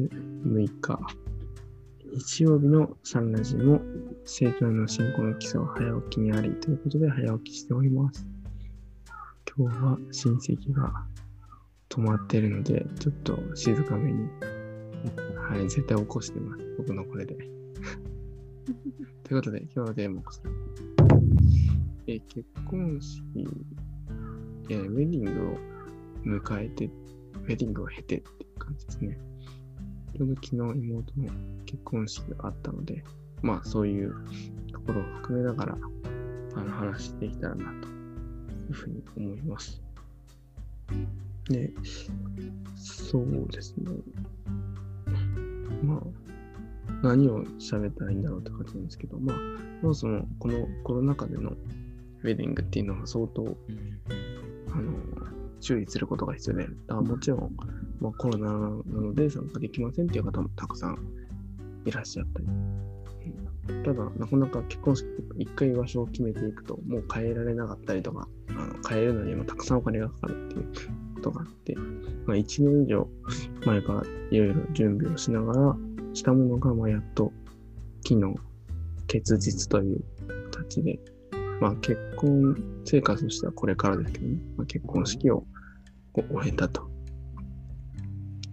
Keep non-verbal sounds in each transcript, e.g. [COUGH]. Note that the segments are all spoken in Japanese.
6日、日曜日のサンラジも成長の進行の基礎は早起きにありということで早起きしております。今日は親戚が泊まってるので、ちょっと静かめに、はい、絶対起こしてます。僕のこれで。[LAUGHS] ということで、今日のテーマはこちら。え結婚式、えウェディングを迎えて、ウェディングを経てっていう感じですね。ちょうど昨日妹の結婚式があったので、まあそういうところを含めながら、あの話していけたらなというふうに思います。で、そうですね。まあ、何を喋ったらいいんだろうって感じなんですけど、まあ、まあその、このコロナ禍でのウェディングっていうのは相当、あの、注意することが必要で、だもちろん、まあ、コロナなので参加できませんっていう方もたくさんいらっしゃったり。ただ、なかなか結婚式って一回場所を決めていくと、もう変えられなかったりとか、あの変えるのにもたくさんお金がかかるっていうことがあって、まあ、1年以上前からいろいろ準備をしながらしたものが、まあ、やっと昨日、結実という形で、まあ、結婚生活としてはこれからですけどね、まあ、結婚式をこう終えたと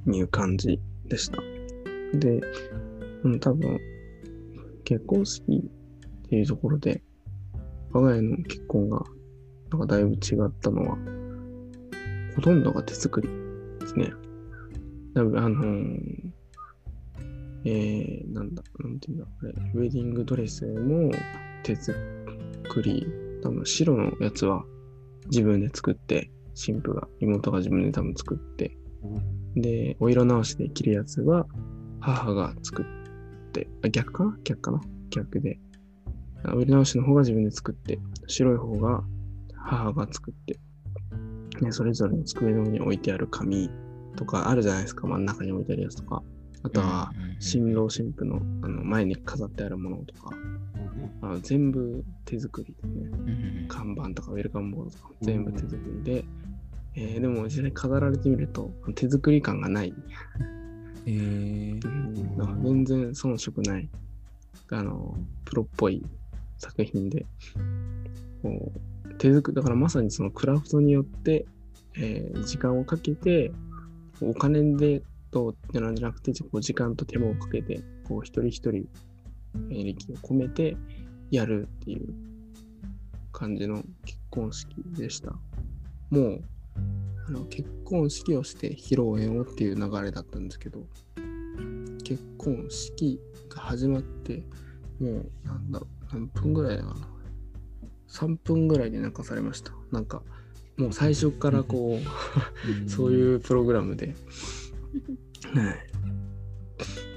いう感じでした。で、うん、多分、結婚式っていうところで、我が家の結婚が、なんかだいぶ違ったのは、ほとんどが手作りですね。だいぶあのーえー、なんだ、なんていうんだ、これ、ウェディングドレスも手作り、多分白のやつは自分で作って、新婦が、妹が自分で多分作って、で、お色直しで着るやつは母が作って、あ、逆かな？逆かな？逆で。あお色直しの方が自分で作って、白い方が母が作って、ね、それぞれの机の上に置いてある紙とかあるじゃないですか、真ん中に置いてあるやつとか。あとは、新郎新婦のあの前に飾ってあるものとか、あの全部手作りですね。看板とかウェルカムボードとか全部手作りで、えーでも実際飾られてみると手作り感がない。えーうんだから全然遜色ない、あの、プロっぽい作品で、こう手作り、だからまさにそのクラフトによって、えー時間をかけて、お金でとってなんじゃなくて、こう時間と手間をかけて、こう一人一人、えー力を込めてやるっていう感じの結婚式でした。もう、あの結婚式をして披露宴をっていう流れだったんですけど、結婚式が始まって、もう、なんだろう、何分ぐらいだかな。3分ぐらいで泣かされました。なんか、もう最初からこう、[LAUGHS] そういうプログラムで、はい。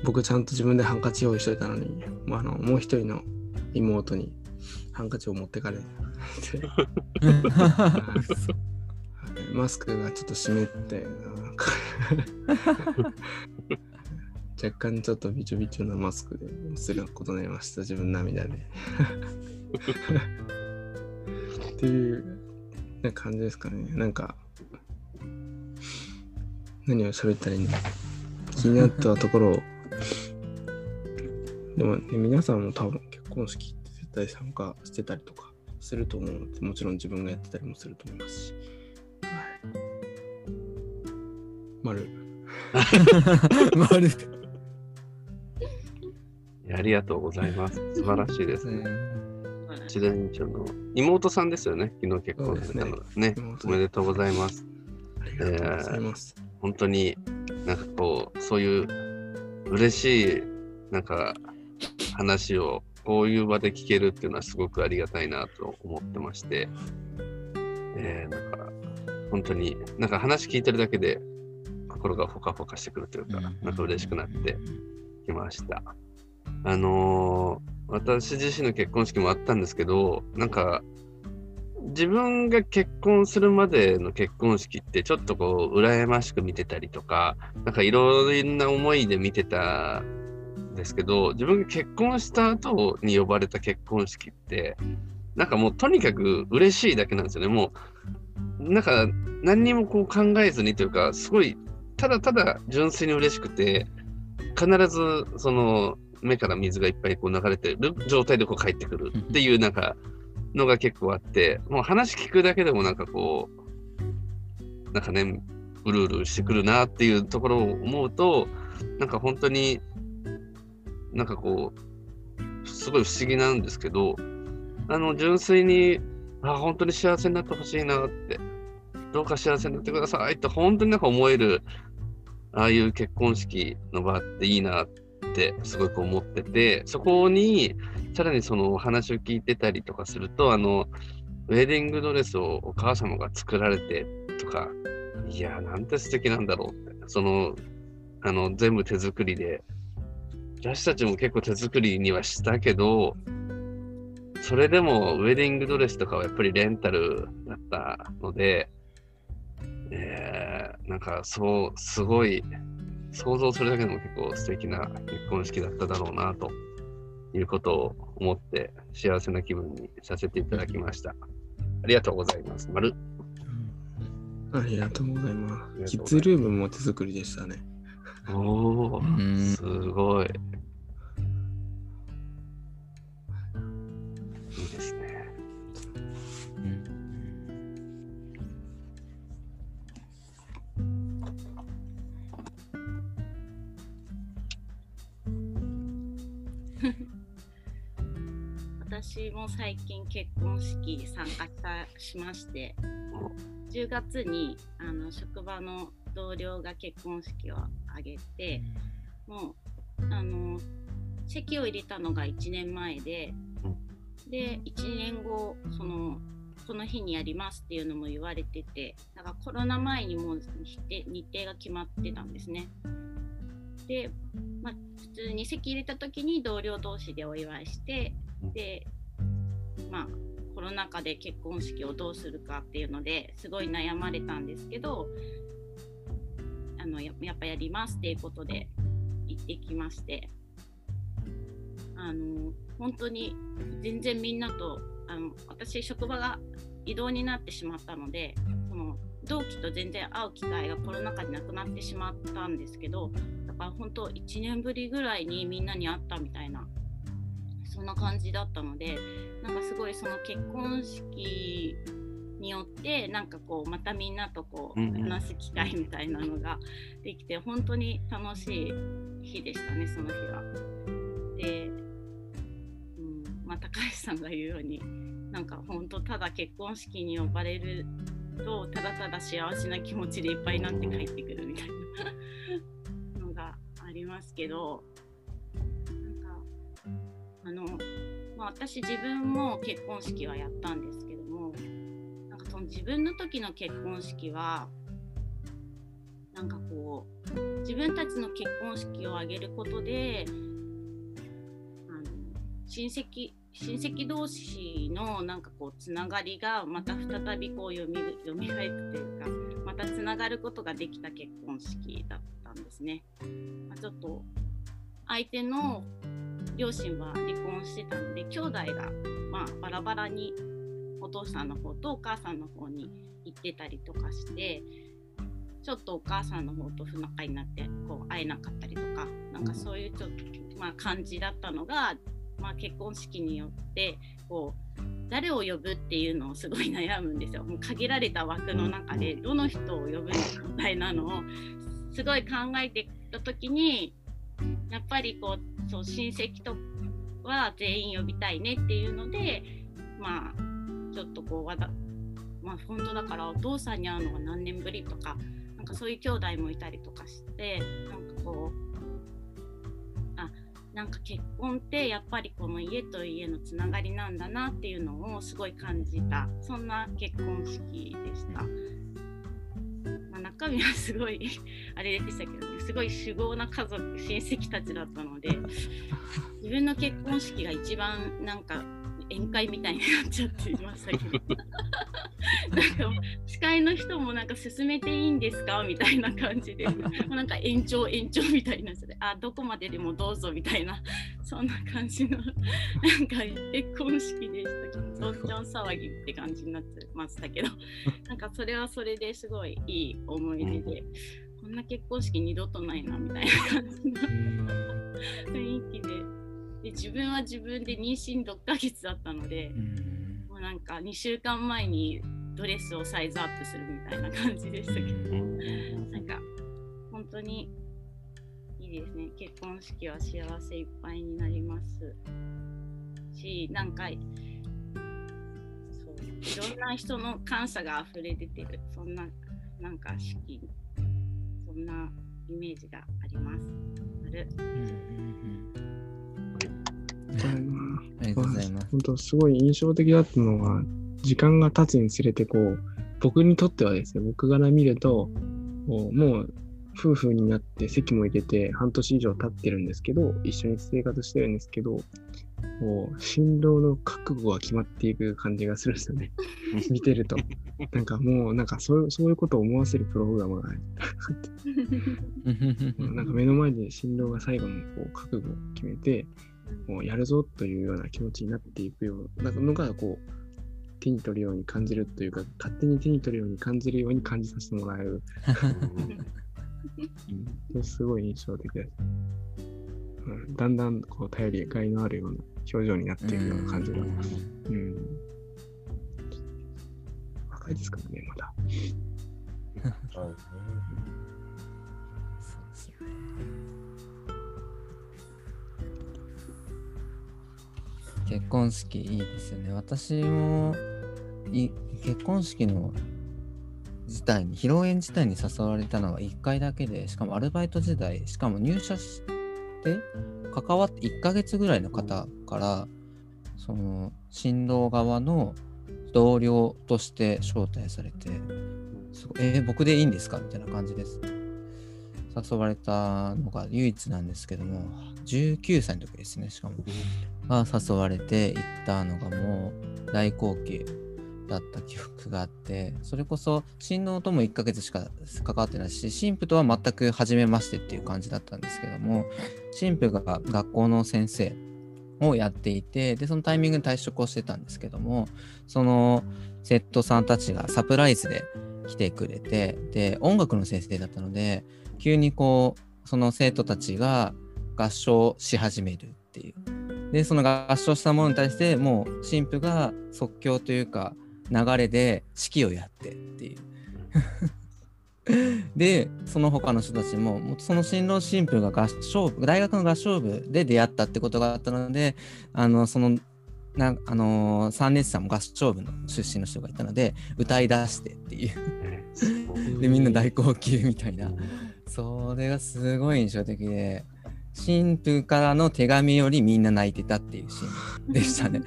僕ちゃんと自分でハンカチ用意しといたのに、まあ、あのもう一人の妹にハンカチを持ってかれて、[LAUGHS] [LAUGHS] はいマスクがちょっと湿って、なんか若干ちょっとびちょびちょなマスクですることになりました、自分涙で。っていうな感じですかね。なんか、何を喋ったらいいんだ気になったところを、でも、ね、皆さんも多分結婚式って絶対参加してたりとかすると思うので、もちろん自分がやってたりもすると思いますし。丸。[LAUGHS] まるいやありがとうございます。素晴らしいですね。千田院長の妹さんですよね。昨日結婚されたのがね妹おめでとうございます。ありがとうございます。本当になんかこう、そういう嬉しいなんか話をこういう場で聞けるっていうのはすごくありがたいなと思ってまして、えー、なんか本当になんか話聞いてるだけで心がポカポカしてくるというか、なんか嬉しくなってきました。あのー私自身の結婚式もあったんですけど、なんか、自分が結婚するまでの結婚式ってちょっとこう、羨ましく見てたりとか、なんかいろんな思いで見てたんですけど、自分が結婚した後に呼ばれた結婚式って、なんかもうとにかく嬉しいだけなんですよね。もう、なんか何にもこう考えずにというか、すごいただただ純粋に嬉しくて、必ずその目から水がいっぱいこう流れてる状態でこう帰ってくるっていうなんかのが結構あって、もう話聞くだけでもなんかこう、なんかね、うるうるしてくるなっていうところを思うと、なんか本当になんかこう、すごい不思議なんですけど、あの、純粋に、あ、本当に幸せになってほしいなって、どうか幸せになってくださいって、本当になんか思える、ああいう結婚式の場っていいなって、すごく思ってて、そこに、さらにそのお話を聞いてたりとかすると、あの、ウェディングドレスをお母様が作られてとか、いや、なんて素敵なんだろうって、その、あの、全部手作りで、私たちも結構手作りにはしたけど、それでもウェディングドレスとかはやっぱりレンタルだったので、えー、なんかそう、すごい、想像するだけでも結構素敵な結婚式だっただろうなということを思って幸せな気分にさせていただきました。ありがとうございます。丸。ありがとうございまありがとうございますす。キッズルームも手作りでしたね。おうんー、すごいも最近結婚式参加したしまして10月にあの職場の同僚が結婚式を挙げてもうあの籍を入れたのが1年前で、で1年後そのこの日にやりますっていうのも言われててだからコロナ前にもう日程日程が決まってたんですね。で、まあ、普通に籍入れた時に同僚同士でお祝いしてでまあコロナ禍で結婚式をどうするかっていうのですごい悩まれたんですけどあのやっぱやりますっていうことで行ってきまして。あの本当に全然みんなとあの私職場が異動になってしまったのでその同期と全然会う機会がコロナ禍でなくなってしまったんですけどだから本当1年ぶりぐらいにみんなに会ったみたいなそんな感じだったのでなんかすごいその結婚式によってなんかこうまたみんなとこう話す機会みたいなのができて本当に楽しい日でしたねその日は。で、うんまあ、高橋さんが言うようになんか本当ただ結婚式に呼ばれるとただただ幸せな気持ちでいっぱいになって帰ってくるみたいなのがありますけどあの、まあ、私自分も結婚式はやったんですけどもなんかその自分の時の結婚式はなんかこう自分たちの結婚式を挙げることであの親戚親戚同士のなんかこうつながりがまた再びこうよみよみがえるというかまたつながることができた結婚式だったんですね。まあ、ちょっと相手の両親は離婚してたので兄弟がまあバラバラにお父さんの方とお母さんの方に行ってたりとかしてちょっとお母さんの方と不仲になってこう会えなかったりとかなんかそういうちょっと、まあ、感じだったのが、まあ、結婚式によってこう誰を呼ぶっていうのをすごい悩むんですよ。もう限られた枠の中でどの人を呼ぶのかみたいなのをすごい考えてた時にやっぱりこうそう親戚とは全員呼びたいねっていうのでまあちょっとこうわだまあ本当だからお父さんに会うのが何年ぶりとかなんかそういう兄弟もいたりとかしてなんかこうあなんか結婚ってやっぱりこの家と家のつながりなんだなっていうのをすごい感じたそんな結婚式でした。まあ、中身はすごい [LAUGHS] あれでしたけどね。すごい主豪な家族親戚たちだったので [LAUGHS] 自分の結婚式が一番なんか宴会みたいになっちゃっていましたけど。[LAUGHS] なんか司会の人もなんか進めていいんですかみたいな感じで。もうなんか延長延長みたいなで。あどこまででもどうぞみたいな。[LAUGHS] そんな感じの。なんか結婚式でしたけどどんちょん騒ぎって感じになってましたけど。[LAUGHS] なんかそれはそれですごいいい思い出で。こんな結婚式二度とないなみたいな感じの雰囲気でで自分は自分で妊娠6ヶ月だったのでうん。もうなんか2週間前にドレスをサイズアップするみたいな感じでしたけど。なんか本当にいいですね。結婚式は幸せいっぱいになります。しなんかそういろんな人の感謝が溢れ出てる。そんななんか式そんなイメージがあります。ある。うんうんはいうんありがとうございます。本当すごい印象的だったのが、時間が経つにつれて、こう、僕にとってはですね、僕から見ると、もう夫婦になって籍も入れて半年以上経ってるんですけど、一緒に生活してるんですけど、こう、新郎の覚悟が決まっていく感じがするんですよね。[LAUGHS] 見てると。なんかもう、なんかそうそういうことを思わせるプログラムがあるなんか目の前で新郎が最後のこう覚悟を決めて、もうやるぞというような気持ちになっていくようなのがこう手に取るように感じるというか勝手に手に取るように感じるように感じさせてもらえる、うん、すごい印象的です、うん、だんだんこう頼りがいのあるような表情になっていくような感じが、うん、若いですからねまだはい結婚式いいですよね。私もい結婚式の自体に、披露宴自体に誘われたのは1回だけで、しかもアルバイト時代、しかも入社して関わって1ヶ月ぐらいの方から、その新郎側の同僚として招待されて、すごえー僕でいいんですか？みたいな感じです。誘われたのが唯一なんですけども、19歳の時ですね、しかも。が誘われて行ったのがもう大号泣だった記憶があって、それこそ新郎とも1ヶ月しか関わってないし、新婦とは全く初めましてっていう感じだったんですけども、新婦が学校の先生をやっていて、で、そのタイミングで退職をしてたんですけども、その生徒さんたちがサプライズで来てくれて、で、音楽の先生だったので、急にこう、その生徒たちが合唱し始めるっていう。で、その合唱したものに対して、もう新婦が即興というか、流れで指揮をやってっていう。[LAUGHS] で、その他の人たちも、その新郎新婦が合唱部、大学の合唱部で出会ったってことがあったので、あの、その、なあのー、3年生さんも合唱部の出身の人がいたので、歌い出してっていう。[LAUGHS] で、みんな大号泣みたいな。それがすごい印象的で、新婦からの手紙よりみんな泣いてたっていうシーン [LAUGHS] でしたね。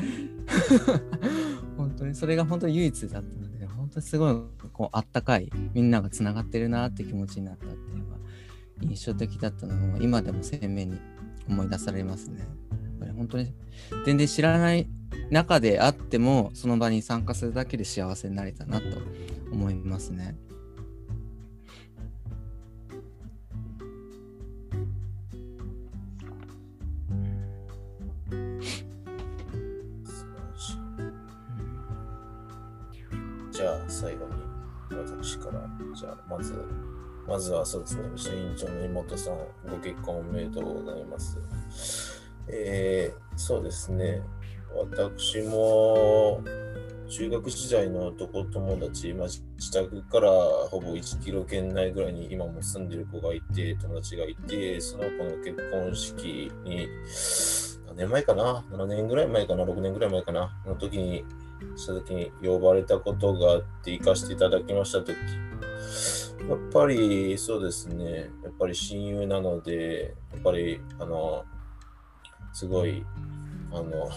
[LAUGHS] 本当にそれが本当に唯一だったので、本当にすごいこうあったかい、みんながつながってるなって気持ちになったっていうのが印象的だったのを今でも鮮明に思い出されますね。本当に全然知らない中であっても、その場に参加するだけで幸せになれたなと思いますね。まずまずはそうですね主任長の妹さんご結婚おめでとうございますえー、そうですね私も中学時代の男友達、まあ、自宅からほぼ1キロ圏内ぐらいに今も住んでる子がいて友達がいてその子の結婚式に何年前かな ?7 年ぐらい前かな ?6 年ぐらい前かな？の時に、した時に呼ばれたことがあって行かせていただきました時やっぱりそうですね、やっぱり親友なので、やっぱりあの、すごい、あの、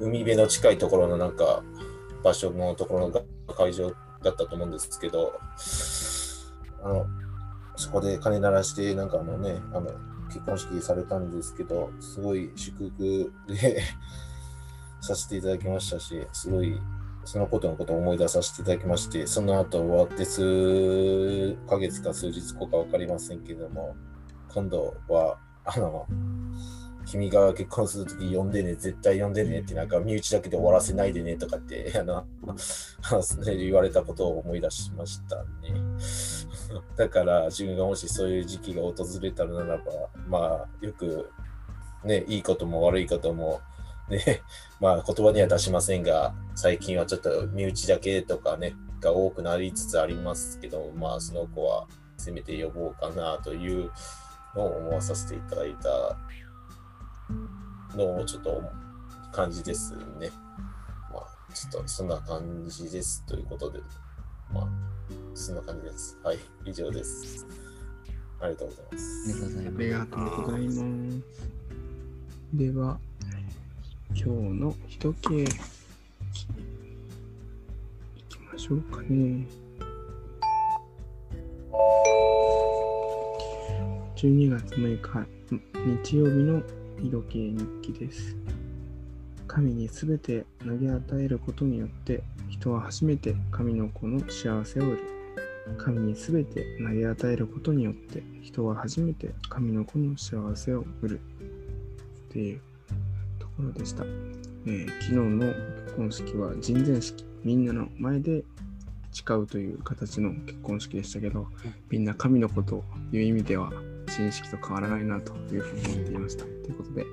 海辺の近いところのなんか場所のところの会場だったと思うんですけど、あの、そこで鐘鳴らして、なんかあのね、あの、結婚式されたんですけど、すごい祝福で [LAUGHS] させていただきましたし、すごいそのことのことを思い出させていただきまして、その後終わって数ヶ月か数日後か分かりませんけども、今度は、あの、君が結婚するとき呼んでね、絶対呼んでねって、なんか身内だけで終わらせないでねとかって、[LAUGHS] あの、言われたことを思い出しましたね。[LAUGHS] だから自分がもしそういう時期が訪れたらならば、まあ、よく、ね、いいことも悪いことも、ね、[LAUGHS] まあ言葉には出しませんが、最近はちょっと身内だけとかね、が多くなりつつありますけど、まあその子はせめて呼ぼうかなというのを思わさせていただいたのをちょっと感じですね。まあちょっとそんな感じですということで、まあそんな感じです。はい、以上です。ありがとうございます。ありがとうございます。ありがとうございます。では、今日の一系いきましょうかね。12月6日日曜日の色系日記です。神にすべて投げ与えることによって人は初めて神の子の幸せを得る。神にすべて投げ与えることによって人は初めて神の子の幸せを得るっていうころでした、えー昨日の結婚式は人前式。みんなの前で誓うという形の結婚式でしたけどみんな神の子という意味では新式と変わらないなというふうに思っていました。ということで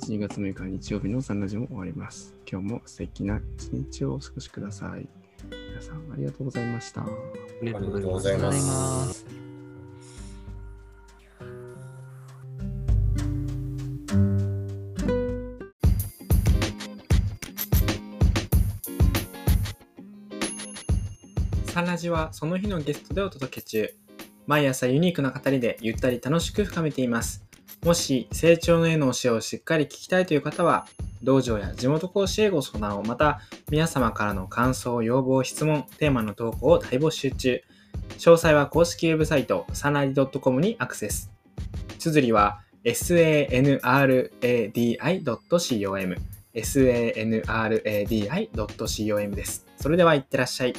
12月6日日曜日のサンラジも終わります。今日も素敵な一日をお過ごしください。皆さんありがとうございました。ありがとうございます。ジはその日のゲストでお届け中。毎朝ユニークな語りでゆったり楽しく深めています。もし成長の絵の教えをしっかり聞きたいという方は、道場や地元講師へご相談を、また皆様からの感想、要望、質問、テーマの投稿を大募集中。詳細は公式ウェブサイト、サナリ .com にアクセス。綴りは sanradi.com sanradi.com です。それではいってらっしゃい。